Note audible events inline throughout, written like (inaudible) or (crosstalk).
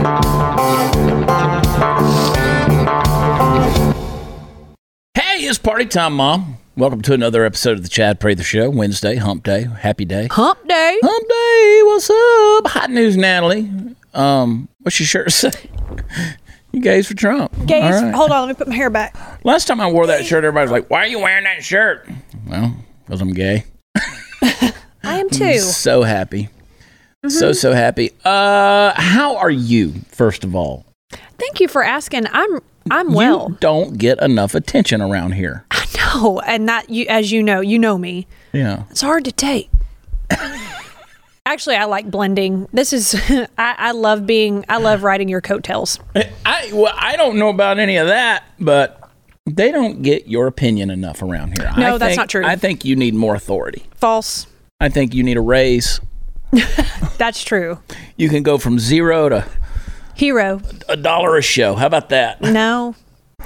Hey, it's party time, Mom. Welcome to another episode of the Chad Prather Show. Wednesday, hump day, happy day. Hump day. Hump day, what's up? Hot news, Natalie. Um, what's your shirt (laughs) say? You gays for Trump. All right. Hold on, let me put my hair back. Last time I wore that shirt, everybody was like, "Why are you wearing that shirt?" Well, because I'm gay. (laughs) I am (laughs) too. So happy, Mm-hmm. so so happy. Uh, how are you? First of all, Thank you for asking. I'm I'm well. you don't get enough attention around here. (laughs) I know, and that you, as you know, you know me. Yeah. It's hard to take. (laughs) Actually, I like blending. This is (laughs) I, I love being. I love riding your coattails. I well, I don't know about any of that, but they don't get your opinion enough around here. No, I that's think- not true. I think you need more authority. False. I think you need a raise. (laughs) That's true. You can go from zero to Hero. a dollar a show. How about that? No,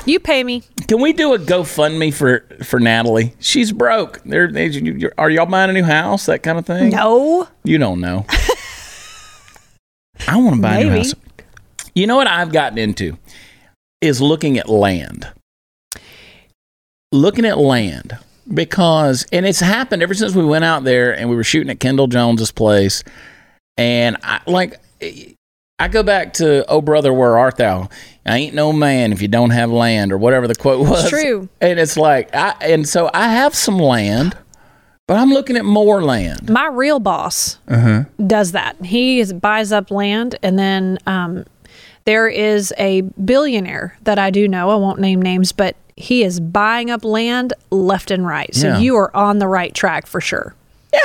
you pay me. Can we do a GoFundMe for for Natalie? She's broke. They're, they, are y'all buying a new house? That kind of thing. No. You don't know. I want to buy a new house. You know what I've gotten into is looking at land. Looking at land because, and it's happened ever since we went out there and we were shooting at Kendall Jones's place. And I like, I go back to, oh brother, where art thou? I ain't no man if you don't have land, or whatever the quote was. true. And it's like, I, and so I have some land, but I'm looking at more land. My real boss Uh-huh. does that. He is, buys up land, and then um, there is a billionaire that I do know. I won't name names, but he is buying up land left and right. So Yeah. you are on the right track for sure. Yeah.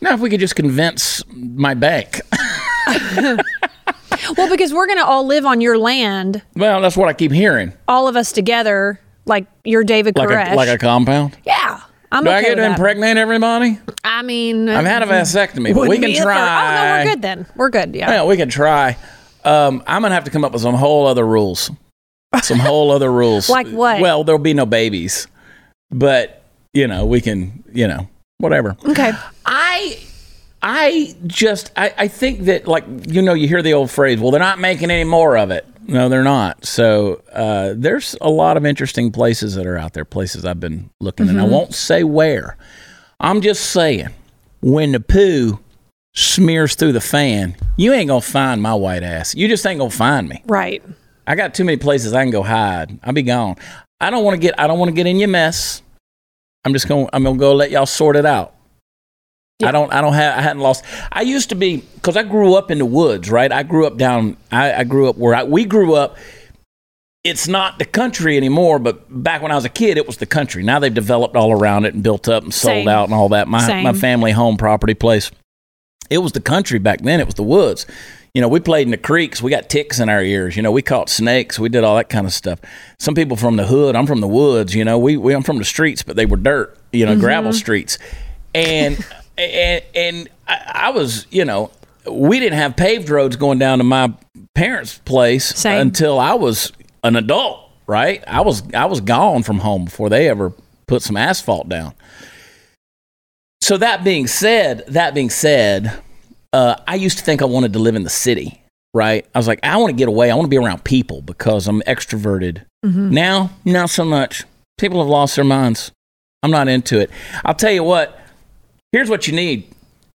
Now, if we could just convince my bank. (laughs) Well, because we're going to all live on your land, well, that's what I keep hearing. all of us together, like you're David Like Koresh. a, like a compound. yeah. I'm Do I get to impregnate everybody? I mean, I've had a vasectomy, but we can be a third- try. Oh no, we're good then. We're good. Yeah. Yeah, we can try. Um, I'm gonna have to come up with some whole other rules. Some whole other rules. (laughs) Like what? Well, there'll be no babies, but you know, we can. You know, whatever. Okay. I I just I, I think that like you know you hear the old phrase well they're not making any more of it no they're not so uh, there's a lot of interesting places that are out there places I've been looking and I won't say where I'm just saying when the poo smears through the fan you ain't gonna find my white ass you just ain't gonna find me Right. I got too many places I can go hide I'll be gone I don't want to get I don't want to get in your mess I'm just gonna I'm gonna go let y'all sort it out I don't. I don't have. I hadn't lost. I used to be because I grew up in the woods, right? I grew up down. I, I grew up where I, we grew up. It's not the country anymore, but back when I was a kid, it was the country. Now they've developed all around it and built up and sold Same. out and all that. My Same. my family home property place. It was the country back then. It was the woods. You know, we played in the creeks. We got ticks in our ears. You know, we caught snakes. We did all that kind of stuff. Some people from the hood. I'm from the woods. You know, we, we I'm from the streets, but they were dirt. You know, gravel mm-hmm. streets, and and and I, I was, you know, we didn't have paved roads going down to my parents' place Same. until I was an adult. Right? I was I was gone from home before they ever put some asphalt down. So that being said, that being said, uh, I used to think I wanted to live in the city, right? I was like, I want to get away. I want to be around people because I'm extroverted. Now, not so much. People have lost their minds. I'm not into it. I'll tell you what. Here's what you need: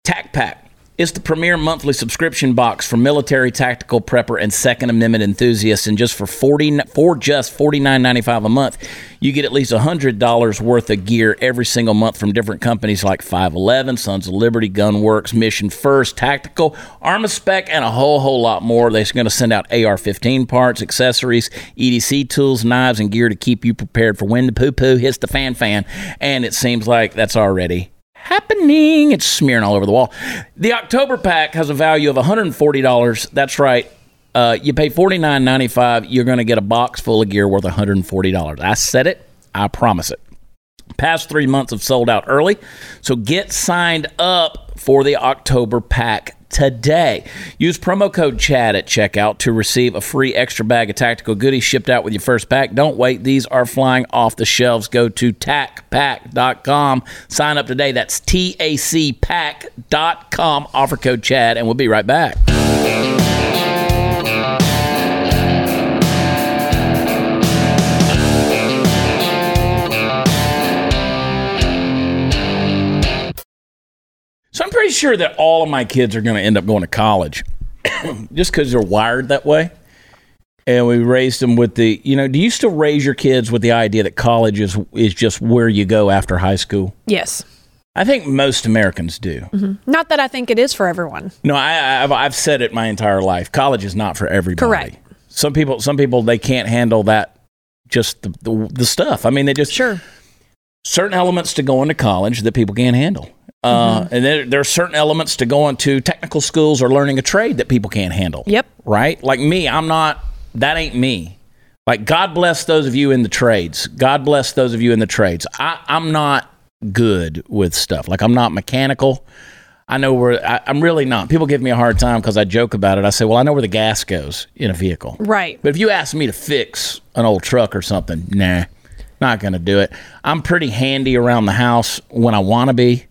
TAC Pack. It's the premier monthly subscription box for military, tactical prepper, and Second Amendment enthusiasts. And just for forty for just forty nine ninety five a month, you get at least hundred dollars worth of gear every single month from different companies like Five Eleven, Sons of Liberty, Gunworks, Mission First, Tactical, Armaspec, and a whole whole lot more. They're going to send out AR fifteen parts, accessories, EDC tools, knives, and gear to keep you prepared for when the poo poo hits the fan fan. And it seems like that's already happening. It's smearing all over the wall. The October pack has a value of $140. That's right. Uh, you pay $49.95. You're going to get a box full of gear worth $140. I said it. I promise it. Past three months have sold out early. So get signed up for the October pack today. Use promo code CHAD at checkout to receive a free extra bag of tactical goodies shipped out with your first pack. Don't wait. These are flying off the shelves. Go to tacpack.com. Sign up today. That's T-A-C pack.com. Offer code CHAD, and we'll be right back. Pretty sure that all of my kids are going to end up going to college (clears throat) just because they're wired that way. And we raised them with the, you know, do you still raise your kids with the idea that college is, is just where you go after high school? Yes. I think most Americans do. Mm-hmm. Not that I think it is for everyone. No, I, I've, I've said it my entire life. College is not for everybody. Correct. Some people, some people, they can't handle that. Just the, the the stuff. I mean, they just Sure. Certain elements to go into college that people can't handle. Uh, Mm-hmm. and there, there are certain elements to going to technical schools or learning a trade that people can't handle. Yep. Right? Like me, I'm not, that ain't me. Like, God bless those of you in the trades. God bless those of you in the trades. I, I'm not good with stuff. Like, I'm not mechanical. I know where, I, I'm really not. People give me a hard time because I joke about it. I say, well, I know where the gas goes in a vehicle. Right. But if you ask me to fix an old truck or something, nah, not going to do it. I'm pretty handy around the house when I want to be.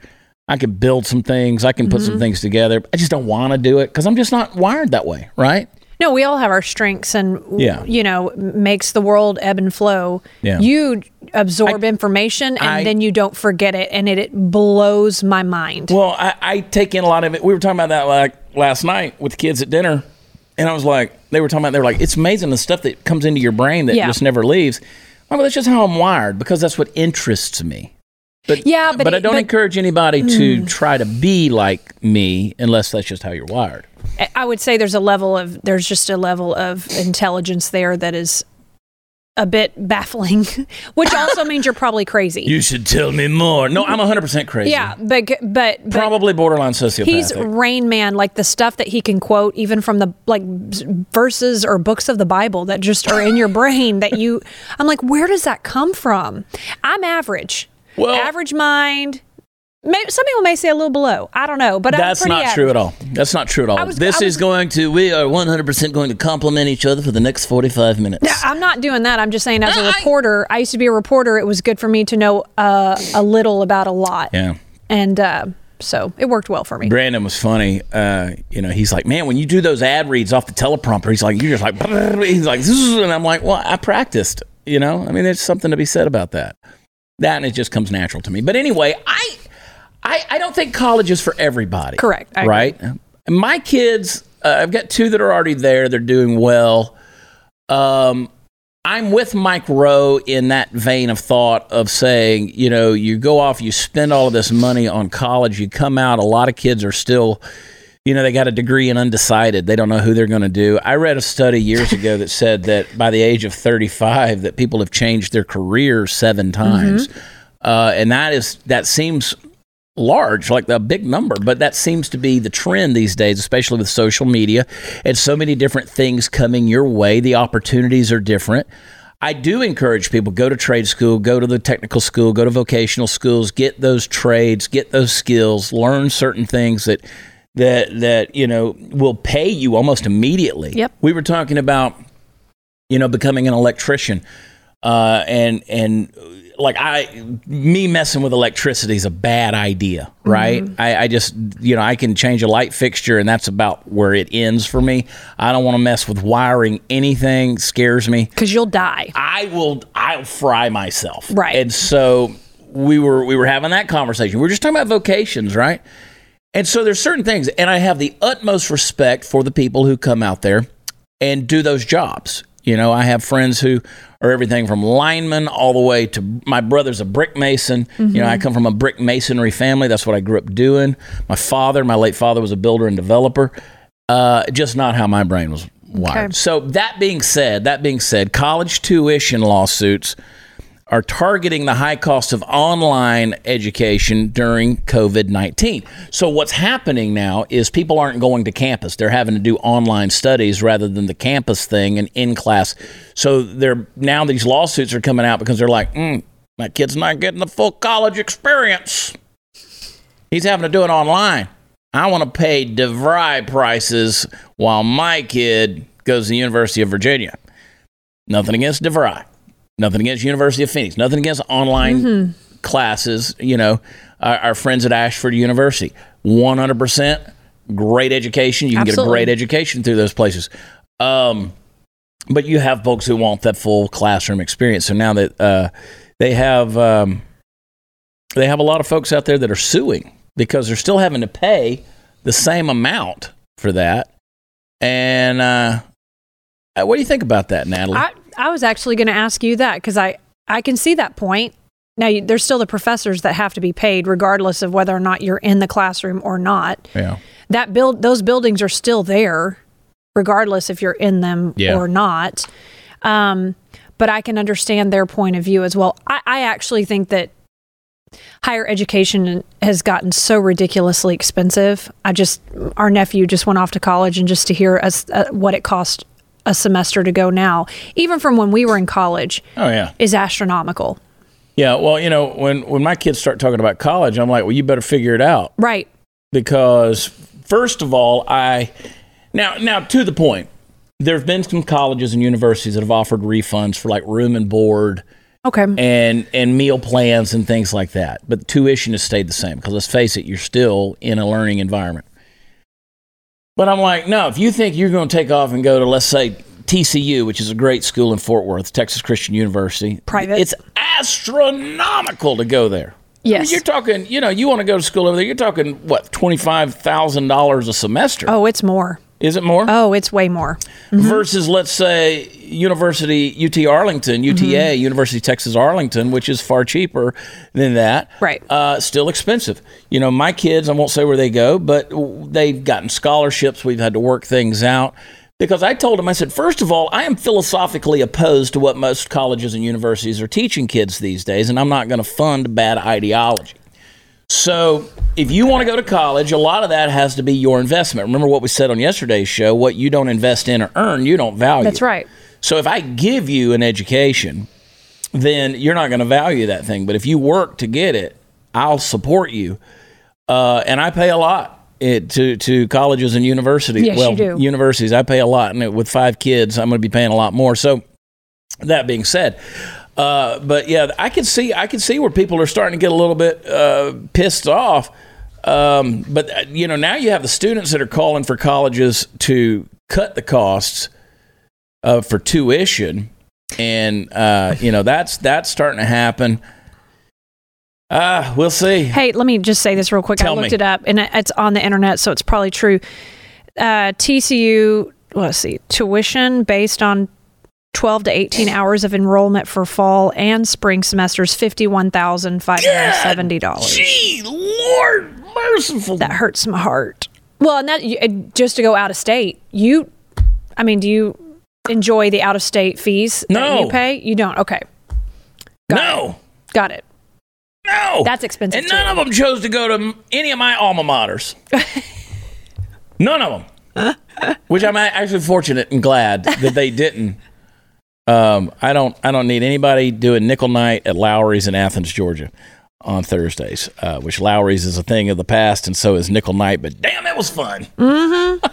I can build some things. I can put some mm-hmm. things together. I just don't want to do it because I'm just not wired that way, right? No, we all have our strengths, and Yeah. you know, makes the world ebb and flow. Yeah. You absorb information, and I- then you don't forget it, and it, it blows my mind. Well, I, I take in a lot of it. We were talking about that like last night with the kids at dinner, and I was like, they were talking about, they were like, it's amazing the stuff that comes into your brain that Yeah. just never leaves. Oh, well, that's just how I'm wired because that's what interests me. But Yeah, but but I don't but- encourage anybody to mm. try to be like me unless that's just how you're wired. I would say there's a level of there's just a level of intelligence there that is a bit baffling, (laughs) which also means you're probably crazy. You should tell me more. No, I'm 100% crazy. yeah, but but, but Probably borderline sociopathic. He's Rain Man, like the stuff that he can quote, even from the like verses or books of the Bible that just are in your brain. That you, I'm like, where does that come from? I'm average, Well- average mind. May, some people may say a little below. I don't know, but That's I'm pretty not true at all. That's not true at all. was- this I is going to, we are 100% going to compliment each other for the next 45 minutes. Yeah, I'm not doing that. I'm just saying, as a (laughs) reporter, I used to be a reporter. It was good for me to know uh, a little about a lot, yeah. and uh, so it worked well for me. Brandon was funny. Uh, you know, he's like, man, when you do those ad reads off the teleprompter, he's like, you're just like, (laughs) he's like, and I'm like, well, I practiced. You know, I mean, there's something to be said about that. That and it just comes natural to me. But anyway, I, I, I don't think college is for everybody. Correct. I agree. right? My kids, uh, I've got two that are already there. They're doing well. Um, I'm with Mike Rowe in that vein of thought of saying, you know, you go off, you spend all of this money on college, you come out, a lot of kids are still, you know, they got a degree and undecided. They don't know who they're going to do. I read a study years ago that said that by the age of 35 that people have changed their career 7 times. Uh, and that is that seems large, like a big number, but that seems to be the trend these days, especially with social media and so many different things coming your way. The opportunities are different. I do encourage people go to trade school, go to the technical school, go to vocational schools, get those trades, get those skills, learn certain things that that that you know will pay you almost immediately. Yep. We were talking about you know becoming an electrician uh, and and like I, me messing with electricity is a bad idea, right? Mm-hmm. I, I just, you know, I can change a light fixture, and that's about where it ends for me. I don't want to mess with wiring. Anything scares me. Because you'll die. I will, I'll fry myself, Right. And so we were, we were having that conversation. We were just talking about vocations, right? And so there's certain things, and I have the utmost respect for the people who come out there and do those jobs. You know, I have friends who are everything from linemen all the way to my brother's a brick mason. You know, I come from a brick masonry family. That's what I grew up doing. My father, my late father, was a builder and developer. Uh, just not how my brain was wired. Okay. So that being said, that being said, college tuition lawsuits are targeting the high cost of online education during COVID 19. So, what's happening now is people aren't going to campus. They're having to do online studies rather than the campus thing and in class. So, they're now these lawsuits are coming out because they're like, mm, my kid's not getting the full college experience. He's having to do it online. I want to pay DeVry prices while my kid goes to the University of Virginia. Nothing against DeVry. Nothing against University of Phoenix. Nothing against online classes. You know, our, our friends at Ashford University. 100% great education. You can get a great education through those places. Um, but you have folks who want that full classroom experience. So now that uh, they have um, they have a lot of folks out there that are suing because they're still having to pay the same amount for that. And uh, uh, what do you think about that, Natalie? I, I was actually going to ask you that because I, I can see that point. Now, you, there's still the professors that have to be paid regardless of whether or not you're in the classroom or not. yeah. That build those buildings are still there regardless if you're in them Yeah. or not. Um, but I can understand their point of view as well. I, I actually think that higher education has gotten so ridiculously expensive. I just our nephew just went off to college, and just to hear us uh, what it cost a semester to go now, even from when we were in college, Oh, yeah. is astronomical. Yeah. Well, you know, when, when my kids start talking about college, I'm like, well, you better figure it out. Right. because first of all, I now now to the point. There have been some colleges and universities that have offered refunds for like room and board Okay. and and meal plans and things like that. But tuition has stayed the same because let's face it, you're still in a learning environment. But I'm like, no, if you think you're going to take off and go to let's say TCU, which is a great school in Fort Worth, Texas Christian University, Private. it's astronomical to go there. I mean, Yes. you're talking, you know, you want to go to school over there, you're talking, what, $25,000 a semester? oh, it's more. Is it more? Oh, it's way more. Versus, let's say, University UT Arlington, UTA, University of Texas Arlington, which is far cheaper than that. Right. Uh, still expensive. You know, my kids, I won't say where they go, but they've gotten scholarships. We've had to work things out. Because I told them, I said, first of all, I am philosophically opposed to what most colleges and universities are teaching kids these days, and I'm not going to fund bad ideology. So, if you want to go to college, a lot of that has to be your investment. Remember what we said on yesterday's show what you don't invest in or earn, you don't value. That's right. So, if I give you an education, then you're not going to value that thing. But if you work to get it, I'll support you. Uh, and I pay a lot it, to, to colleges and universities. Yes, well, you do. universities, I pay a lot. And with five kids, I'm going to be paying a lot more. So, that being said, uh, but yeah, I can see I can see where people are starting to get a little bit uh, pissed off. Um, but uh, you know, now you have the students that are calling for colleges to cut the costs uh, for tuition, and uh, you know that's that's starting to happen. Uh, we'll see. Hey, let me just say this real quick. Tell I looked me. it up and it's on the internet, so it's probably true. Uh, TCU, let's see, tuition based on 12 to 18 hours of enrollment for fall and spring semesters, $51,570. Gee, Lord merciful. That hurts my heart. Well, and that uh, just to go out of state, you, I mean, do you enjoy the out of state fees that No. you pay? You don't. Okay. no, Got it. no. That's expensive. And none too. of them chose to go to any of my alma maters. (laughs) none of them. Which I'm actually fortunate and glad that they didn't. (laughs) Um, I don't. I don't need anybody doing nickel night at Lowry's in Athens, Georgia, on Thursdays. Uh, which Lowry's is a thing of the past, and so is nickel night. But damn, it was fun. Mm-hmm.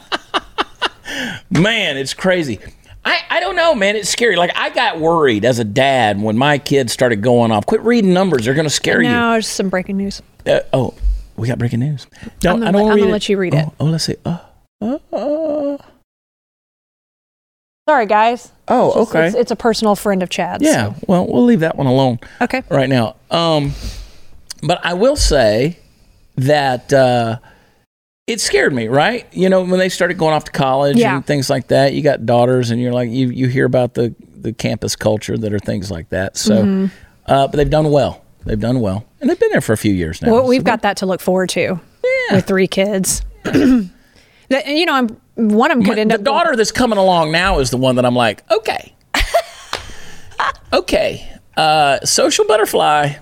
(laughs) man, it's crazy. I, I don't know, man. It's scary. Like I got worried as a dad when my kids started going off. Quit reading numbers; they're going to scare you. No, just some breaking news. Uh, oh, we got breaking news. No, I'm gonna I don't let- I'm read gonna let you read it. Oh, oh, let's see. Uh, uh, uh. Sorry, guys. Oh, It's- okay. It's, it's a personal friend of Chad's. yeah. Well, we'll leave that one alone Okay. right now. Um, but I will say that uh, it scared me. Right? You know, when they started going off to college Yeah. and things like that. You got daughters, and you're like, you you hear about the the campus culture that are things like that. So, Mm-hmm. uh, but they've done well. They've done well, and they've been there for a few years now. Well, we've So got that to look forward to Yeah. with three kids. (clears throat) And, you know, I'm one of them could end the up going- daughter that's coming along now is the one that I'm like, okay, (laughs) okay, uh, social butterfly.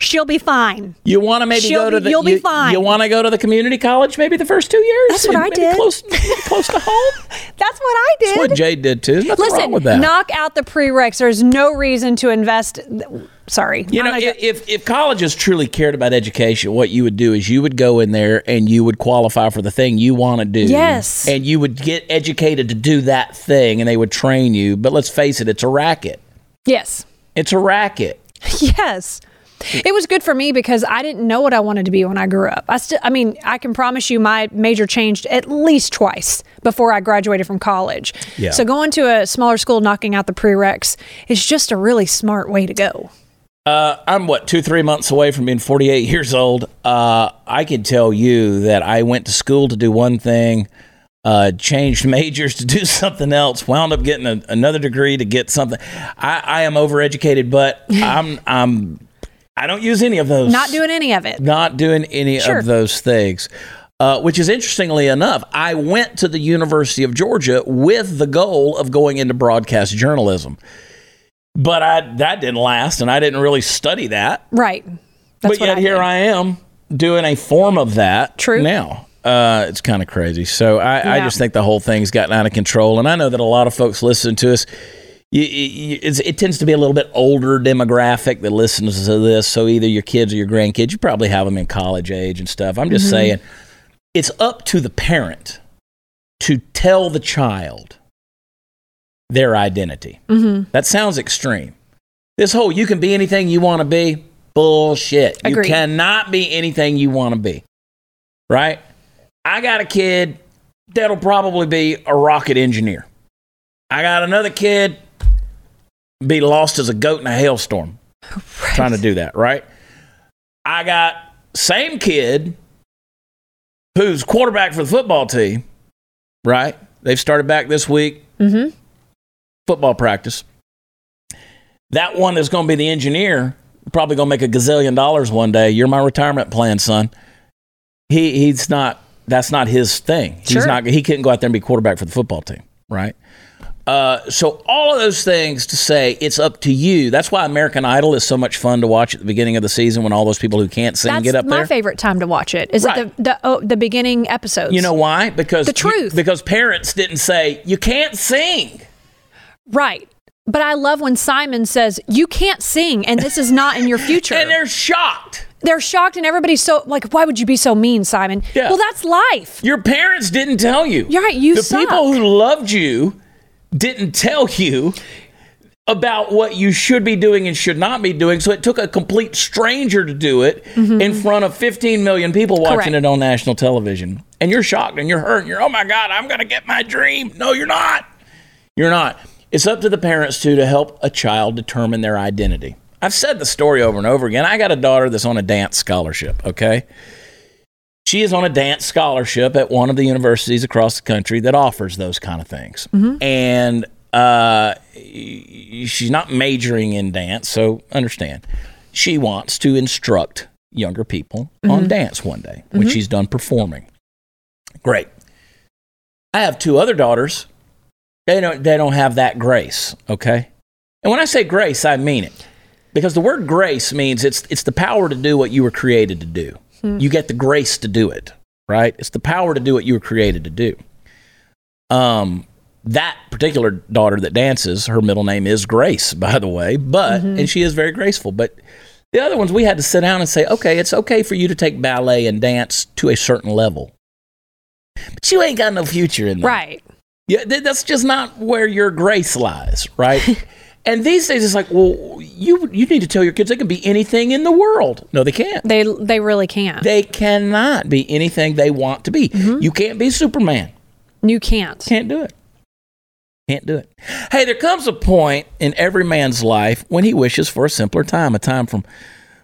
She'll be fine. You want to maybe She'll go to be- the you'll be fine. You want to go to the community college maybe the first two years. That's what I did. Close, close to home. (laughs) That's what I did. That's what Jade did too. Nothing Listen, wrong with that. knock out the prereqs. There's no reason to invest. Sorry. you know, if, if if colleges truly cared about education, what you would do is you would go in there and you would qualify for the thing you want to do. Yes. And you would get educated to do that thing, and they would train you. But let's face it, it's a racket. yes. It's a racket. (laughs) Yes. It was good for me because I didn't know what I wanted to be when I grew up. I still I mean, I can promise you my major changed at least twice before I graduated from college. Yeah. So going to a smaller school knocking out the prereqs is just a really smart way to go. Uh, I'm what two, three months away from being 48 years old. Uh, I can tell you that I went to school to do one thing, uh, changed (laughs) majors to do something else, wound up getting a, another degree to get something. I, I am overeducated, but (laughs) I'm I'm I don't use any of those. Not doing any of it. Not doing any Sure. of those things. Uh, which is interestingly enough, I went to the University of Georgia with the goal of going into broadcast journalism. But I, that didn't last, and I didn't really study that. Right. That's but yet I here. I am doing a form of that True. now. Uh, it's kind of crazy. So I, I just think the whole thing's gotten out of control. And I know that a lot of folks listen to us. You, you, it's, it tends to be a little bit older demographic that listens to this. So either your kids or your grandkids, you probably have them in college age and stuff. I'm just Mm-hmm. saying, it's up to the parent to tell the child their identity. Mm-hmm. That sounds extreme. This whole you can be anything you want to be, bullshit. You cannot be anything you want to be. Right? I got a kid that'll probably be a rocket engineer. I got another kid be lost as a goat in a hailstorm (laughs) trying to do that, right? I got same kid who's quarterback for the football team, right? They've started back this week Mm-hmm. football practice. That one that's going to be the engineer, probably going to make a gazillion dollars one day. You're my retirement plan, son. He he's not. That's not his thing. He's Sure. not. He couldn't go out there and be quarterback for the football team, right? Uh, so all of those things to say, it's up to you. That's why American Idol is so much fun to watch at the beginning of the season when all those people who can't sing That's get up my there. My favorite time to watch it. Is Right. it the the, oh, the beginning episodes? You know why? Because The truth. because parents didn't say you can't sing. right? But I love when Simon says you can't sing, and this is not in your (laughs) future. And they're shocked. They're shocked, and everybody's so like, "Why would you be so mean, Simon?" Yeah. Well, that's life. Your parents didn't tell you. You're right, you the suck. people who loved you didn't tell you about what you should be doing and should not be doing. So it took a complete stranger to do it in front of 15 million people watching Mm-hmm. Correct. it on national television. And you're shocked and you're hurt. And you're, oh my God, I'm going to get my dream. No, you're not. You're not. It's up to the parents too to help a child determine their identity. I've said the story over and over again. I got a daughter that's on a dance scholarship, okay? She is on a dance scholarship at one of the universities across the country that offers those kind of things. Mm-hmm. And uh, she's not majoring in dance, so understand. She wants to instruct younger people on mm-hmm. dance one day when mm-hmm. she's done performing. Great. I have two other daughters. They don't they don't have that grace, okay? And when I say grace, I mean it. Because the word grace means it's it's the power to do what you were created to do. You get the grace to do it, right? It's the power to do what you were created to do. Um that particular daughter that dances, her middle name is Grace, by the way, but and she is very graceful, but the other ones we had to sit down and say, "Okay, it's okay for you to take ballet and dance to a certain level." But you ain't got no future in that. Right. Yeah, that's just not where your grace lies, right? (laughs) and these days, it's like, well, you you need to tell your kids they can be anything in the world. No, they can't. They they really can't. They cannot be anything they want to be. Mm-hmm. You can't be Superman. you can't. Can't do it. Can't do it. Hey, there comes a point in every man's life when he wishes for a simpler time, a time from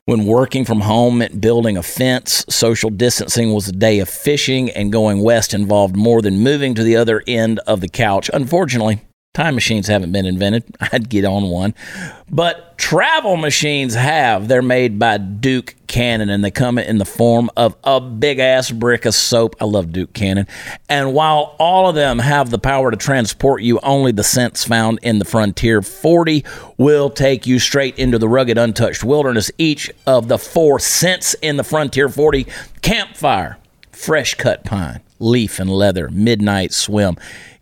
when working from home meant building a fence, social distancing was a day of fishing, and going west involved more than moving to the other end of the couch. Unfortunately, time machines haven't been invented. (laughs) I'd get on one. But travel machines have. They're made by Duke Cannon and they come in the form of a big ass brick of soap. I love Duke Cannon. And while all of them have the power to transport you, only the scents found in the Frontier 40 will take you straight into the rugged, untouched wilderness. Each of the four scents in the Frontier 40 campfire, fresh cut pine, leaf and leather, midnight swim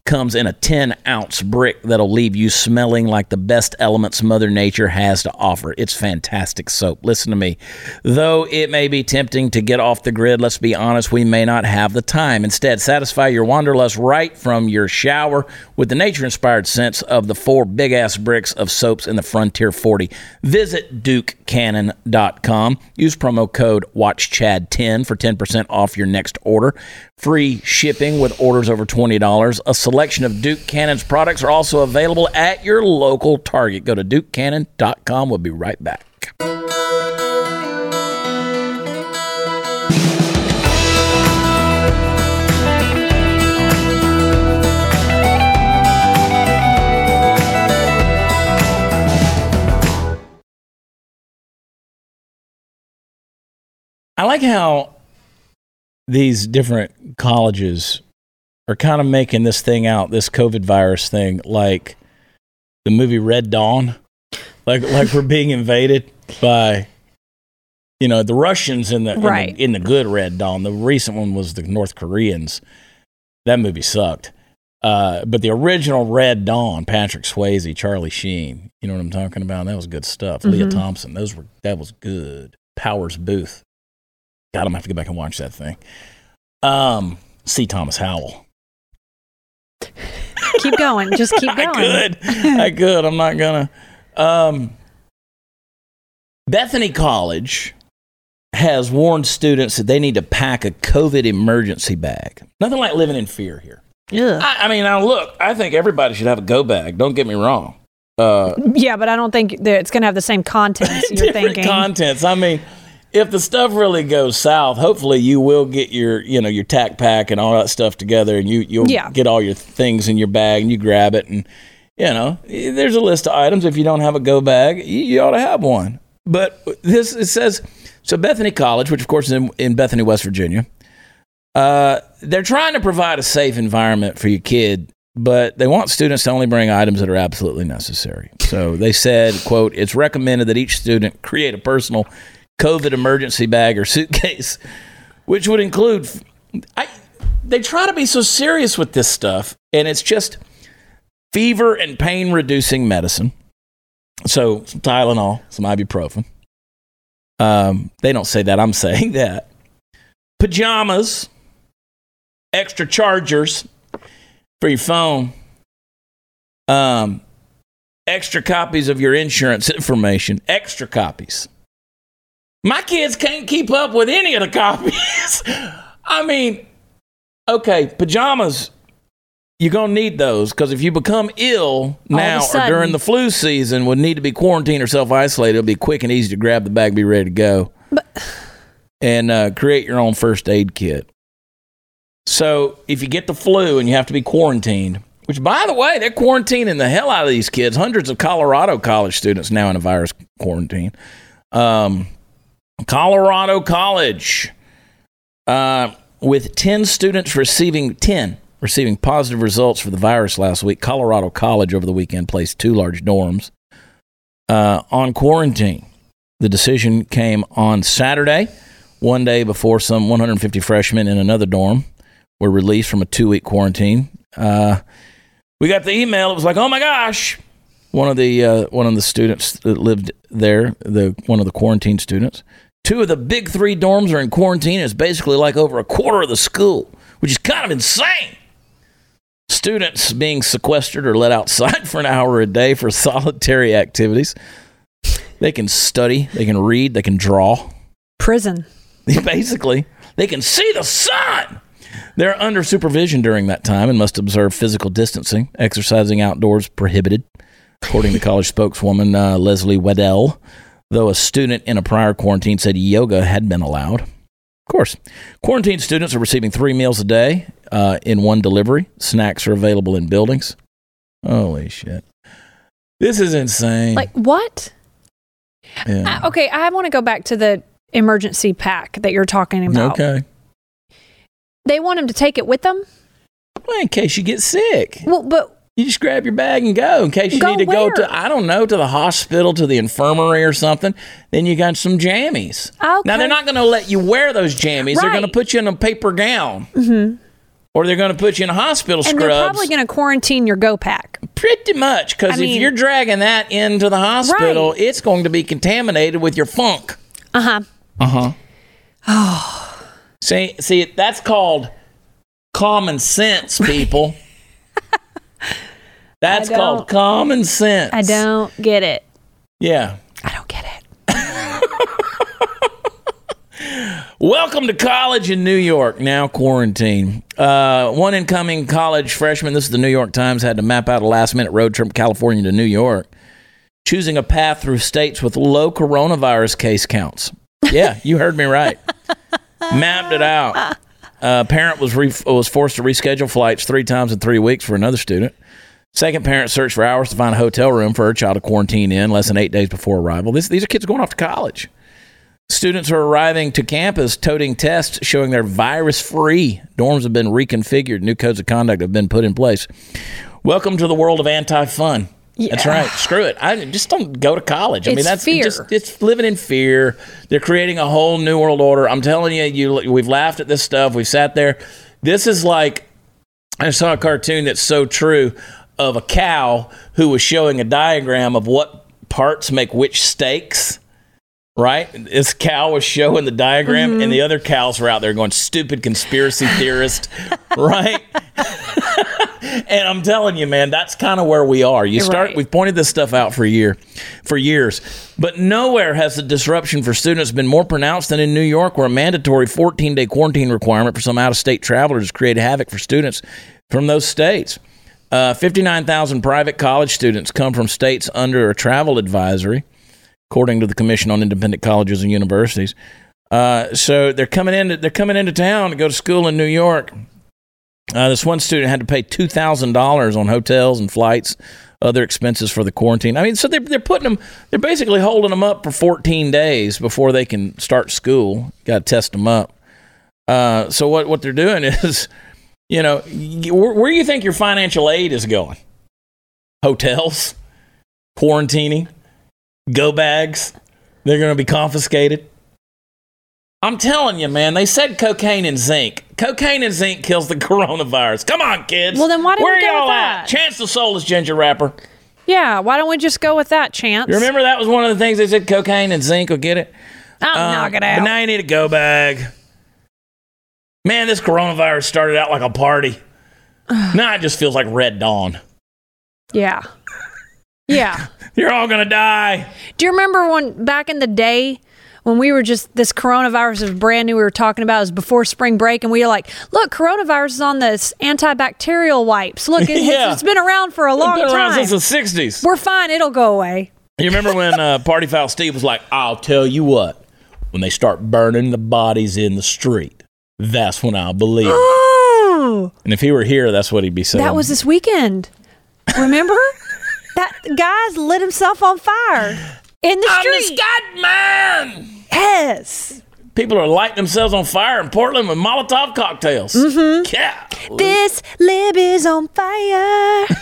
comes in a 10 ounce brick that'll leave you smelling like the best elements Mother Nature has to offer. It's fantastic soap. Listen to me. Though it may be tempting to get off the grid, let's be honest, we may not have the time. Instead, satisfy your wanderlust right from your shower with the nature inspired scents of the four big ass bricks of soaps in the Frontier 40. Visit DukeCannon.com. Use promo code WatchChad10 for 10% off your next order free shipping with orders over $20. A selection of Duke Cannon's products are also available at your local Target. Go to dukecannon.com. We'll be right back. I like how these different colleges are kind of making this thing out, this COVID virus thing, like the movie Red Dawn. Like like we're being invaded by you know, the Russians in the, in the- in the good Red Dawn. The recent one was the North Koreans. That movie sucked. Uh, but the original Red Dawn, Patrick Swayze, Charlie Sheen, you know what I'm talking about? That was good stuff. Lea Mhm. Thompson, those were that was good. Powers Boothe. God, I'm gonna have to go back and watch that thing. Um, C. Thomas Howell. Keep going. Just keep (laughs) going. I could. (laughs) I could. I'm not gonna. Um, Bethany College has warned students that they need to pack a COVID emergency bag. Nothing like living in fear here. Yeah. I, I mean, now look, I think everybody should have a go bag. Don't get me wrong. Uh, Yeah, but I don't think that it's going to have the same contents you're (laughs) different thinking. contents. I mean, if the stuff really goes south, hopefully you will get your, you know, your tack pack and all that stuff together, and you you'll Yeah. get all your things in your bag and you grab it, and you know, there's a list of items. If you don't have a go bag, you, you ought to have one. But this it says so. Bethany College, which of course is in, in Bethany, West Virginia, uh, they're trying to provide a safe environment for your kid, but they want students to only bring items that are absolutely necessary. So they said, "quote It's recommended that each student create a personal COVID emergency bag or suitcase, which would include." I, they try to be so serious with this stuff, and it's just fever and pain reducing medicine. So some Tylenol, some ibuprofen. Um, they don't say that. I'm (laughs) saying that. Pajamas, extra chargers for your phone, um, extra copies of your insurance information, extra copies. My kids can't keep up with any of the copies. (laughs) I mean, okay, pajamas, you're going to need those because if you become ill now or during the flu season, would need to be quarantined or self isolated, it'll be quick and easy to grab the bag, be ready to go, and uh, create your own first aid kit. So if you get the flu and you have to be quarantined, which by the way, they're quarantining the hell out of these kids. Hundreds of Colorado college students now in a virus quarantine. Um, Colorado College, uh, with 10 students receiving 10 receiving positive results for the virus last week. Colorado College over the weekend placed two large dorms uh, on quarantine. The decision came on Saturday, one day before some 150 freshmen in another dorm were released from a two week quarantine. Uh, we got the email. It was like, oh my gosh. One of the uh, one of the students that lived there, the one of the quarantine students. Two of the big three dorms are in quarantine. It's basically like over a quarter of the school, which is kind of insane. Students being sequestered or let outside (laughs) for an hour a day for solitary activities. They can study, they can read, they can draw. Prison. (laughs) Basically, they can see the sun. They're under supervision during that time and must observe physical distancing. Exercising outdoors prohibited, according to college spokeswoman uh, Leslie Weddell. Though a student in a prior quarantine said yoga had been allowed. Of course, quarantine students are receiving three meals a day uh, in one delivery. Snacks are available in buildings. Holy shit! This is insane. Like what? Yeah. Uh, okay, I want to go back to the emergency pack that you're talking about. okay. They want them to take it with them. Well, in case you get sick. Well, but You just grab your bag and go in case you Go need to go to I don't know to the hospital to the infirmary or something. Then you got some jammies. Okay. Now they're not going to let you wear those jammies. They're going to put you in a paper gown, or they're going to put you in a hospital and they're scrubs. probably going to quarantine your go pack. Pretty much, because if mean- you're dragging that into the hospital, Right. it's going to be contaminated with your funk. Uh huh. Uh huh. Oh. see, see, that's called common sense, people. (laughs) that's called common sense. I don't get it. Yeah. I don't get it. (laughs) Welcome to college in New York, now quarantine. Uh, one incoming college freshman, this is the New York Times, had to map out a last minute road trip from California to New York, choosing a path through states with low coronavirus case counts. Yeah, you heard me right. (laughs) Mapped it out. Uh, parent was, re- was forced to reschedule flights three times in three weeks for another student. Second parent searched for hours to find a hotel room for her child to quarantine in less than eight days before arrival. This, these are kids going off to college. Students are arriving to campus toting tests showing they're virus free. Dorms have been reconfigured. New codes of conduct have been put in place. Welcome to the world of anti fun. That's right. Screw it. I just don't go to college. I mean, that's fear. just it's living in fear. They're creating a whole new world order. I'm telling you, you we've laughed at this stuff. We've sat there. This is like I saw a cartoon that's so true of a cow who was showing a diagram of what parts make which steaks. Right? This cow was showing the diagram, and mm-hmm. the other cows were out there going, stupid conspiracy theorist. (laughs) right? (laughs) and I'm telling you, man, that's kind of where we are. You start, Right. we've pointed this stuff out for a year, for years, but nowhere has the disruption for students been more pronounced than in New York, where a mandatory 14 day quarantine requirement for some out of state travelers created havoc for students from those states. Uh, 59,000 private college students come from states under a travel advisory, according to the Commission on Independent Colleges and Universities. Uh, so they're coming in. They're coming into town to go to school in New York. Uh, this one student had to pay two thousand dollars on hotels and flights, other expenses for the quarantine. I mean, so they're they're putting them. They're basically holding them up for fourteen days before they can start school. Got to test them up. Uh, so what what they're doing (laughs) is, you know, where, where do you think your financial aid is going? Hotels, quarantining, go bags. They're going to be confiscated. I'm telling you, man. They said cocaine and zinc. Cocaine and zinc kills the (laughs) coronavirus. Come on, kids. Well, then why didn't Where we go y'all with at? that? Chance the soulless ginger rapper. Yeah, why don't we just go with that chance? You remember that was one of the things they said cocaine and zinc will get it. I'll Uh, knock it But now you need a go bag. Man, this coronavirus started out like a party. (sighs) now it just feels like Red Dawn. yeah. Yeah. (laughs) You're all gonna die. Do you remember when back in the day when we were just this coronavirus was brand new? We were talking about it was before spring break, and we were like, "Look, coronavirus is on this antibacterial wipes. Look, it, (laughs) Yeah. it's been around for a long time. Been around since the '60s. We're fine. It'll go away." You remember when uh, Party Foul Steve was like, "I'll tell you what, when they start burning the bodies in the street, that's when I'll believe." Oh, and if he were here, that's what he'd be saying. that was this weekend. Remember? (laughs) that guy's lit himself on fire in the I'm the street. Scott man. yes. People are lighting themselves on fire in Portland with Molotov cocktails. Mm-hmm. Yeah. This lib is on fire. (laughs)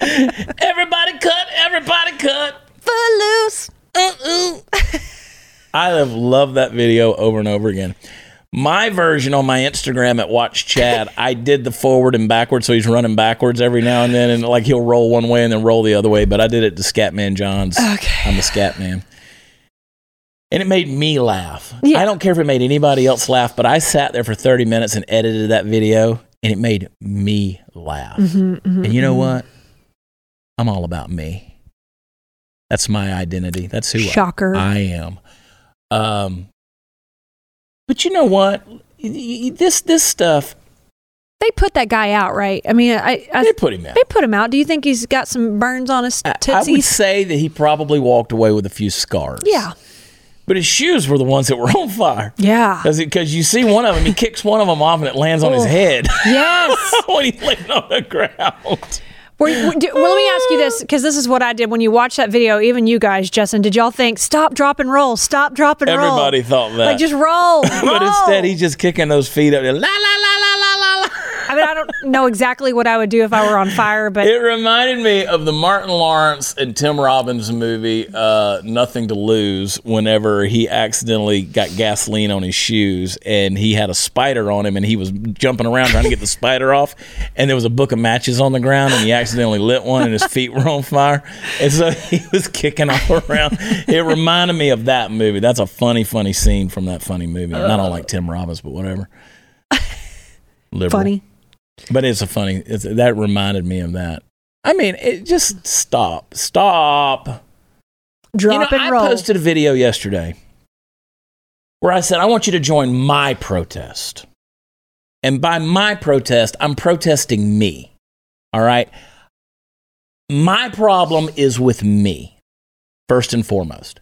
Everybody cut. Everybody cut. Footloose. I have loved that video over and over again. My version on my Instagram at Watch Chad, I did the forward and backwards, so he's running backwards every now and then, and like he'll roll one way and then roll the other way. But I did it to Scatman John's. Okay. I'm a Scatman, and it made me laugh. Yeah. I don't care if it made anybody else laugh, but I sat there for 30 minutes and edited that video, and it made me laugh. Mm-hmm, and you know what? I'm all about me. That's my identity. That's who I- am. Shocker. I am. Um, but you know what? This this stuff They put that guy out, right? I mean, I, I they put him out. they put him out. Do you think he's got some burns on his I, I would say that he probably walked away with a few scars. yeah, but his shoes were the ones that were (laughs) on fire. yeah, Because you see one of them, he kicks one of them off and it lands on his Oh. head (laughs) yes. when he's laying on the ground. Were, do- well, let me ask you this, because this is what I did when you watched that video. Even you guys, Justin, did y'all think stop, drop, and roll, stop, drop, and roll? Everybody thought that. like just roll. (laughs) but instead, he's just kicking those feet up. there, la la la. I mean, I don't know exactly what I would do if I were on fire, but It reminded me of the Martin Lawrence and Tim Robbins movie, uh, Nothing to Lose, whenever he accidentally got gasoline on his shoes and he had a spider on him and he was jumping around trying to get the spider off. And there was a book of matches on the ground and he accidentally lit one and his feet were on fire. And so he was kicking all around. It reminded me of that movie. That's a funny, funny scene from that funny movie. And I don't like Tim Robbins, but whatever. Liberal. funny. But it's a funny. It's, that reminded me of that. I mean, it just stop, stop. Drop you know, and I roll. posted a video yesterday where I said I want you to join my protest, and by my protest, I'm protesting me. All right. My problem is with me, first and foremost.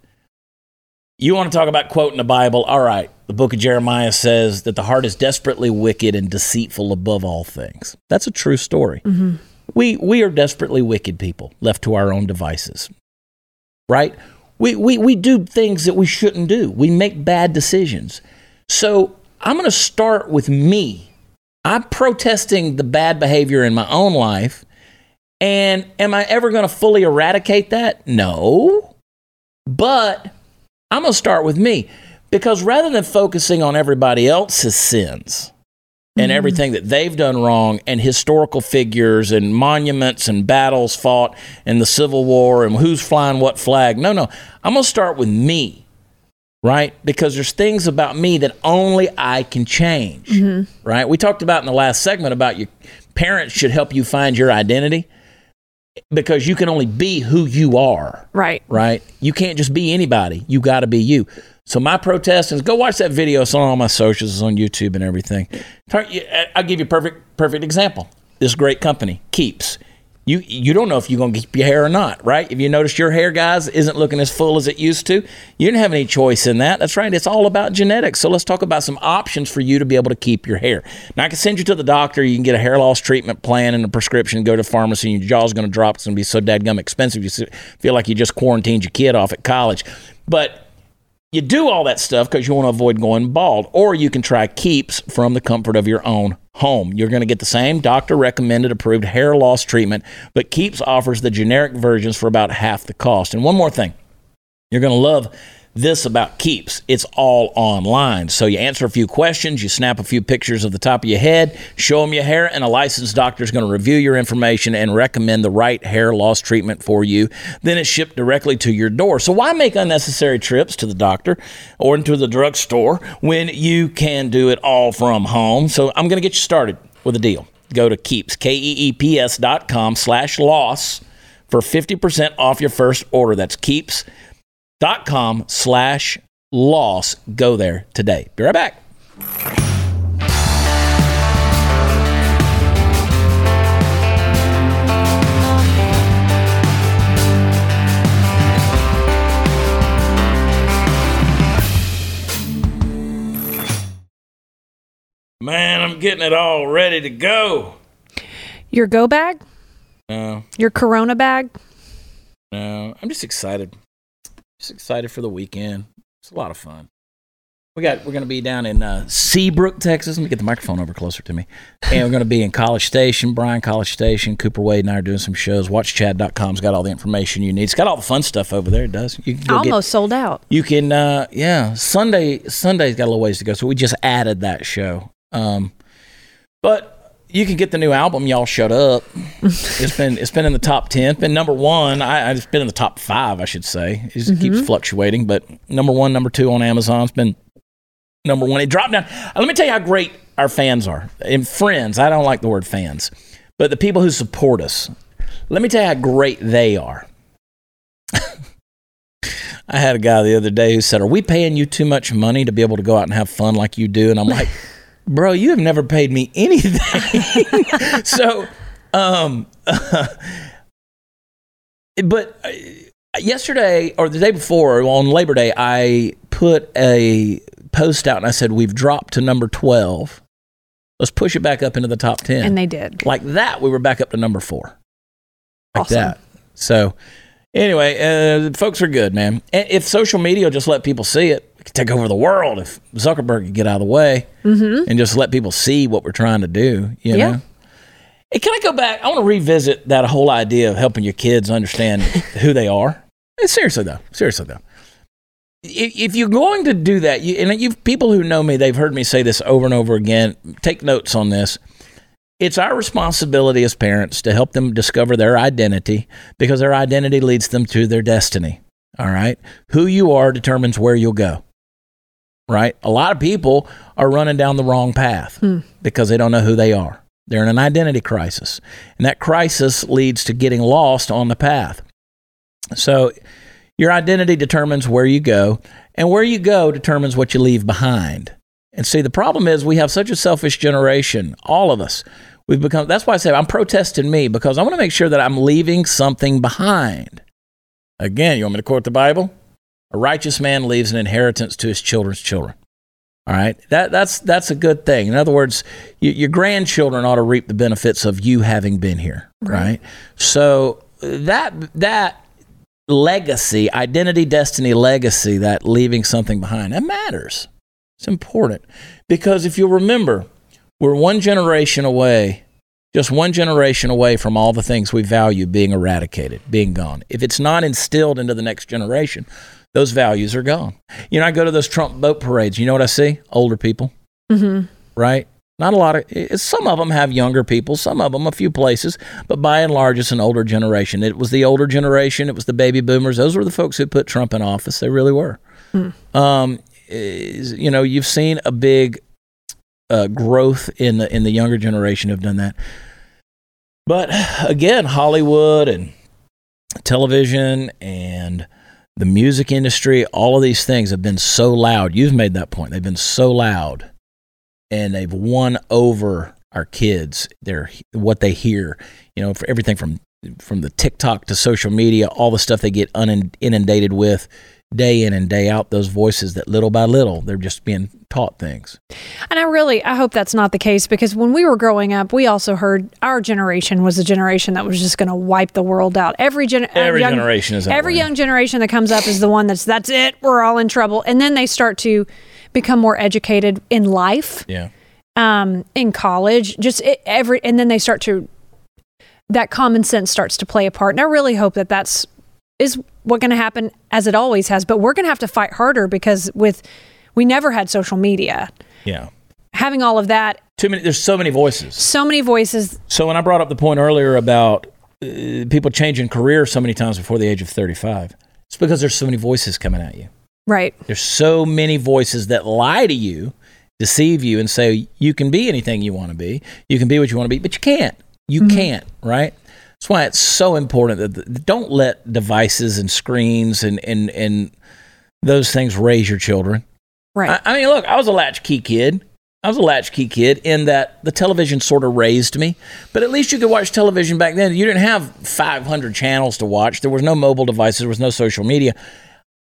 You want to talk about quoting the Bible? All right. The book of Jeremiah says that the heart is desperately wicked and deceitful above all things. That's a true story. Mm-hmm. We, we are desperately wicked people left to our own devices, right? We, we, we do things that we shouldn't do. We make bad decisions. So I'm going to start with me. I'm protesting the bad behavior in my own life. And am I ever going to fully eradicate that? No. But I'm going to start with me because rather than focusing on everybody else's sins, and mm-hmm. everything that they've done wrong and historical figures and monuments and battles fought in the Civil War and who's flying what flag. No, no. I'm going to start with me, right? Because there's things about me that only I can change, mm-hmm. right? We talked about in the last segment about your parents should help you find your identity because you can only be who you are Right. right? You can't just be anybody. You got to be you. So my protest is go watch that video. It's on all my socials, it's on YouTube and everything. I'll give you a perfect perfect example. This great company, Keeps. You you don't know if you're gonna keep your hair or not, right? If you notice your hair, guys, isn't looking as full as it used to, you didn't have any choice in that. That's right. It's all about genetics. So let's talk about some options for you to be able to keep your hair. Now I can send you to the doctor. You can get a hair loss treatment plan and a prescription. Go to pharmacy. And your jaw's gonna drop. It's gonna be so dadgum expensive. You feel like you just quarantined your kid off at college, but you do all that stuff because you want to avoid going bald, or you can try Keeps from the comfort of your own home. You're going to get the same doctor recommended approved hair loss treatment, but Keeps offers the generic versions for about half the cost. And one more thing, you're going to love this about Keeps. It's all online. So you answer a few questions, you snap a few pictures of the top of your head, show them your hair, and a licensed doctor is going to review your information and recommend the right hair loss treatment for you. Then it's shipped directly to your door. So why make unnecessary trips to the doctor or into the drugstore when you can do it all from home? So I'm going to get you started with a deal. Go to Keeps, K-E-E-P-S dot com slash loss for 50% off your first order. That's Keeps dot com slash loss. Go there today. Be right back. Man, I'm getting it all ready to go. Your go bag? No, Your Corona bag? no, I'm just excited. Just excited for the weekend. It's a lot of fun. We got we're going to be down in uh, Seabrook, Texas. Let me get the microphone over closer to me. And we're going to be in College Station, Bryan College Station. Cooper Wade and I are doing some shows. WatchChad.com's got all the information you need. It's got all the fun stuff over there. It does. You can go get- Almost sold out. you can, uh, yeah. Sunday, Sunday's got a little ways to go, so we just added that show. Um, but you can get the new album. Y'all shut up. it's been it's been in the top ten. It's been number one. I, it's been in the top five, I should say. It just keeps fluctuating, but number one, number two on Amazon. It's been number one. It dropped down. Uh, let me tell you how great our fans are and friends. I don't like the word fans, but the people who support us. Let me tell you how great they are. (laughs) I had a guy the other day who said, Are we paying you too much money to be able to go out and have fun like you do? And I'm like, Bro, you have never paid me anything. (laughs) so, um, (laughs) but uh, yesterday or the day before on Labor Day, I put a post out and I said, We've dropped to number 12. Let's push it back up into the top 10 And they did. like that, we were back up to number four. Like Awesome. that. So, anyway, uh, folks are good, man. If social media will just let people see it could take over the world if Zuckerberg could get out of the way mm-hmm. and just let people see what we're trying to do. You Yeah. know. Hey, can I go back? I want to revisit that whole idea of helping your kids understand (laughs) who they are. Seriously though, seriously though, if, if you're going to do that, you, and you people who know me, they've heard me say this over and over again. Take notes on this. It's our responsibility as parents to help them discover their identity because their identity leads them to their destiny. All right. Who you are determines where you'll go. Right. A lot of people are running down the wrong path hmm. because they don't know who they are. They're in an identity crisis. And that crisis leads to getting lost on the path. So your identity determines where you go, and where you go determines what you leave behind. And see, the problem is we have such a selfish generation, all of us. We've become, that's why I say I'm protesting me because I want to make sure that I'm leaving something behind. Again, you want me to quote the Bible? A righteous man leaves an inheritance to his children's children. All right, that, that's, that's a good thing. In other words, your grandchildren ought to reap the benefits of you having been here, right? So that, that legacy, identity, destiny, legacy, that leaving something behind, that matters. It's important because if you'll remember, we're one generation away, just one generation away from all the things we value being eradicated, being gone. If it's not instilled into the next generation, those values are gone. You know, I go to those Trump boat parades. You know what I see? Older people, hmm right? Not a lot of. Some of them have younger people. Some of them, a few places, but by and large, it's an older generation. It was the older generation. It was the baby boomers. Those were the folks who put Trump in office. They really were. Um, you know, you've seen a big uh, growth in the in the younger generation have done that. But (sighs) again, Hollywood and television and the music industry, all of these things have been so loud. You've made that point. They've been so loud and they've won over our kids. They're what they hear, you know, for everything from from the TikTok to social media, all the stuff they get inundated with day in and day out. Those voices that little by little they're just being taught things. And I really, I hope that's not the case because when we were growing up, we also heard our generation was a generation that was just going to wipe the world out. Every, gen- uh, Every young, generation is that every way. young generation that comes up is the one that's that's it. We're all in trouble, and then they start to become more educated in life, Yeah. um, in college, just it, every, and then they start to that common sense starts to play a part. And I really hope that that's is what going to happen as it always has. But we're going to have to fight harder because with we never had social media. Yeah. Having all of that, Too many. There's so many voices. so many voices. So when I brought up the point earlier about uh, people changing careers so many times before the age of 35, it's because there's so many voices coming at you. Right. There's so many voices that lie to you, deceive you, and say you can be anything you want to be. You can be what you want to be, but you can't. You can't, right? That's why it's so important that the, don't let devices and screens and, and, and those things raise your children. Right. I, I mean, look, I was a latchkey kid. I was a latchkey kid in that the television sort of raised me. But at least you could watch television back then. You didn't have 500 channels to watch. There was no mobile devices. There was no social media.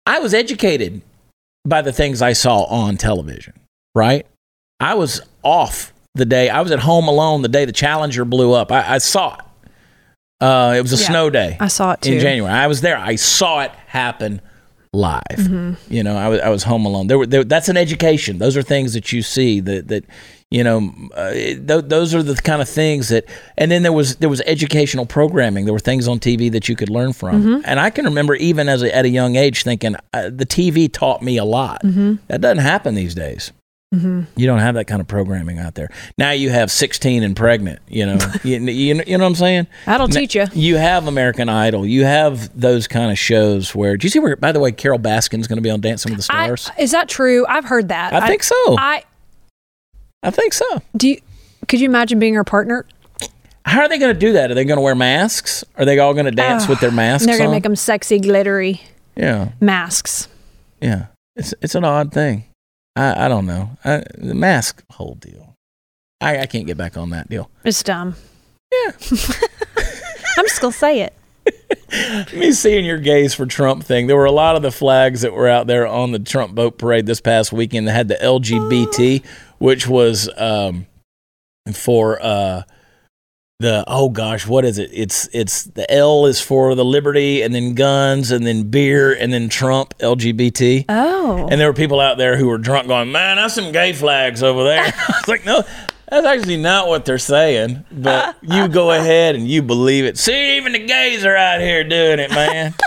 I was educated by the things I saw on television, right? I was off the day, I was at home alone the day the Challenger blew up. I, I saw it. Uh, it was a Yeah. snow day I saw it too. in January. I was there. I saw it happen live. Mm-hmm. You know, I was, I was home alone. There were there, that's an education. Those are things that you see that that you know uh, th- those are the kind of things that and then there was there was educational programming there were things on tv that you could learn from Mm-hmm. and i can remember even as a, at a young age thinking uh, the tv taught me a lot Mm-hmm. that doesn't happen these days Mm-hmm. you don't have that kind of programming out there now you have 16 and pregnant you know (laughs) you, you, you know what i'm saying That'll Na- teach you. you have American Idol. You have those kind of shows where. Do you see where? By the way, Carole Baskin's going to be on Dancing with the I, Stars. is that true? I've heard that. I, think so. I, I think so. do. You, could you imagine being her partner? How are they going to do that? Are they going to wear masks? Are they all going to dance with their masks? And they're going to make them sexy, glittery Yeah, masks. yeah. It's it's an odd thing. I I don't know. I, the mask whole deal. I I can't get back on that deal. It's dumb. Yeah. (laughs) I'm just gonna say it. (laughs) me seeing your gays for Trump thing. There were a lot of the flags that were out there on the Trump boat parade this past weekend that had the LGBT, which was um, for uh, the oh gosh, what is it? It's it's the L is for the liberty, and then guns, and then beer, and then Trump LGBT. Oh, And there were people out there who were drunk, going, "Man, that's some gay flags over there." (laughs) I was like, "No, that's actually not what they're saying." But you go (laughs) ahead and you believe it. See, even the gays are out here doing it, man. (laughs)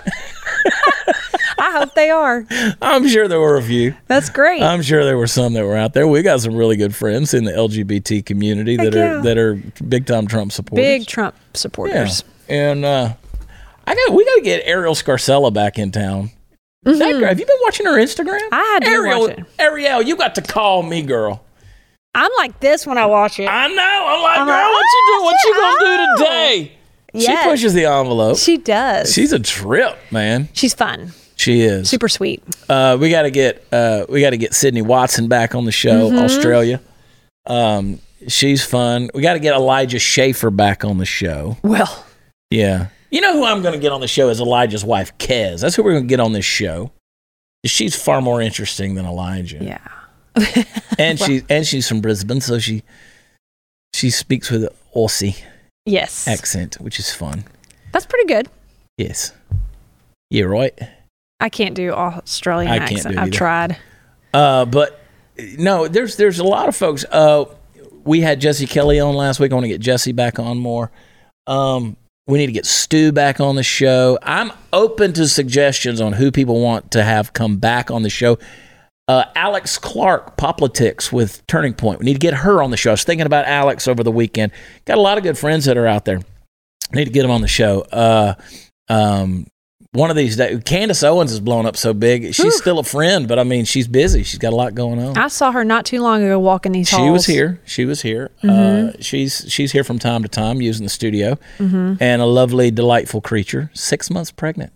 I hope they are. (laughs) I'm sure there were a few. That's great. I'm sure there were some that were out there. We got some really good friends in the LGBT community that Heck are that are big time Trump supporters. Big Trump yeah. supporters. And uh, I got we got to get Arielle Scarcella back in town. That girl- have you been watching her Instagram? Mm-hmm. I had to Arielle, watch it. Arielle, you got to call me, girl. I'm like this when I watch it. I know. I'm like, I'm girl, like, what you do? What you gonna oh, do today? Yes. She pushes the envelope. She does. She's a trip, man. She's fun. She is. Super sweet. Uh, we got to get uh, we got to get Sydney Watson back on the show. Mm-hmm. Australia. Um, she's fun. We got to get Elijah Schaffer back on the show. Well, Yeah. You know who I'm going to get on the show is Elijah's wife, Kez. That's who we're going to get on this show. She's far more interesting than Elijah. yeah. (laughs) And she and she's from Brisbane, so she she speaks with an Aussie Yes. accent, which is fun. That's pretty good. Yes. Yeah, right. I can't do Australian I accent. I've tried. Uh, but no, there's there's a lot of folks. Uh, we had Jesse Kelly on last week. I want to get Jesse back on more. Um, we need to get Stu back on the show. I'm open to suggestions on who people want to have come back on the show. Uh, Alex Clark, Politics with Turning Point. We need to get her on the show. I was thinking about Alex over the weekend. Got a lot of good friends that are out there. Need to get them on the show. Uh, um, one of these days, Candace Owens is blown up so big. She's Whew. still a friend, but I mean, she's busy. She's got a lot going on. I saw her not too long ago walking these halls. She was here. She was here. Uh, she's she's here from time to time using the studio, and a lovely, delightful creature. Six months pregnant.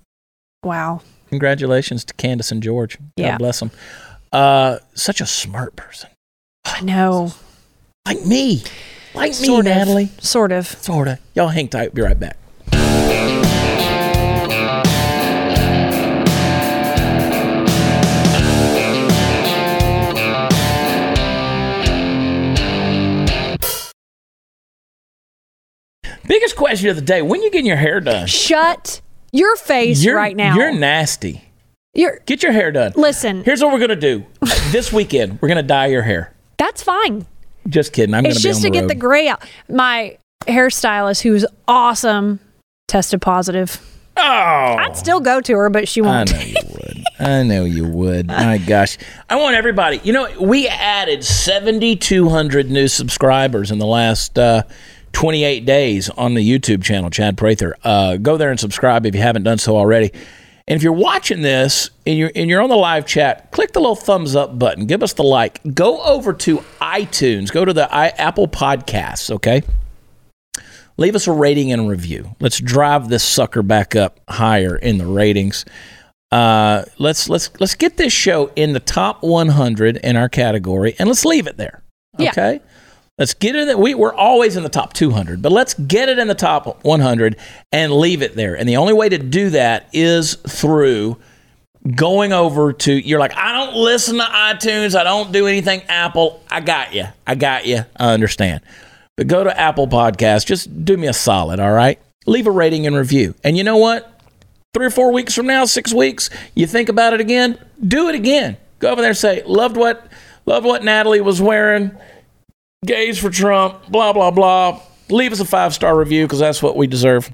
Wow. Congratulations to Candace and George. God Yeah. bless them. Uh, such a smart person, I know. like me, like me, of. Natalie. Sort of. Sorta. Y'all hang tight. Be right back. Question of the day: When you getting your hair done? Shut your face You're, right now. You're nasty. You're- Get your hair done. listen. Here's what we're gonna do. this weekend, we're gonna dye your hair. That's fine. Just kidding. I'm It's gonna be just to get the gray out. My hairstylist, who's awesome, tested positive. oh, I'd still go to her, but she won't. I know you would. I know you would. My (laughs) gosh. I want everybody, you know, we added 7,200 new subscribers in the last uh, 28 days on the YouTube channel, Chad Prather. Uh, go there and subscribe if you haven't done so already. And if you're watching this and you're, and you're on the live chat, click the little thumbs up button. Give us the like. Go over to iTunes. Go to the I, Apple Podcasts, okay? leave us a rating and a review. Let's drive this sucker back up higher in the ratings. Uh, let's let's let's get this show in the top 100 in our category, and let's leave it there. Yeah. Let's get it. In, we we're always in the top 200, but let's get it in the top 100 and leave it there. And the only way to do that is through going over to. You're like, I don't listen to iTunes. I don't do anything Apple. I got you. I got you. I understand. But go to Apple Podcasts. Just do me a solid, all right? Leave a rating and review. And you know what? Three or four weeks from now, six weeks, you think about it again, do it again. Go over there and say, loved what loved what Natalie was wearing, gays for Trump, blah, blah, blah. Leave us a five-star review because that's what we deserve.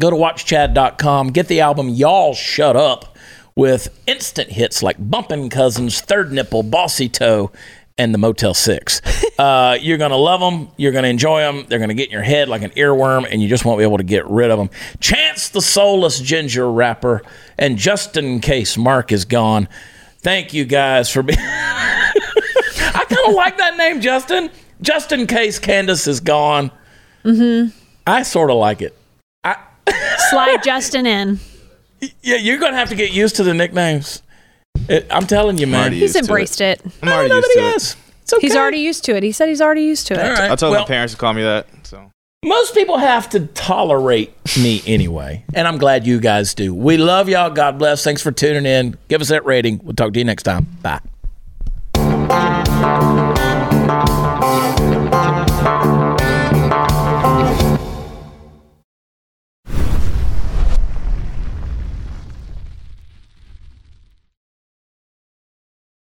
Go to watchchad.com, get the album Y'all Shut Up with instant hits like Bumpin' Cousins, Third Nipple, Bossy Toe, and the Motel 6. (laughs) uh, you're going to love them. You're going to enjoy them. They're going to get in your head like an earworm, and you just won't be able to get rid of them. Chance the Soulless Ginger Rapper, and just in case Mark is gone, thank you guys for being. (laughs) I kind of like that name, Justin. Just in case Candace is gone. Mm-hmm. I sort of like it. I, (laughs) Slide Justin in. yeah, you're going to have to get used to the nicknames. It, I'm telling you, man. He's used to it. embraced it. I'm already Nobody used to it. has. It's okay. He's already used to it. He said he's already used to it. All right. I told well, my parents to call me that. So most people have to tolerate me anyway, and I'm glad you guys do. We love y'all. God bless. Thanks for tuning in. Give us that rating. We'll talk to you next time. Bye.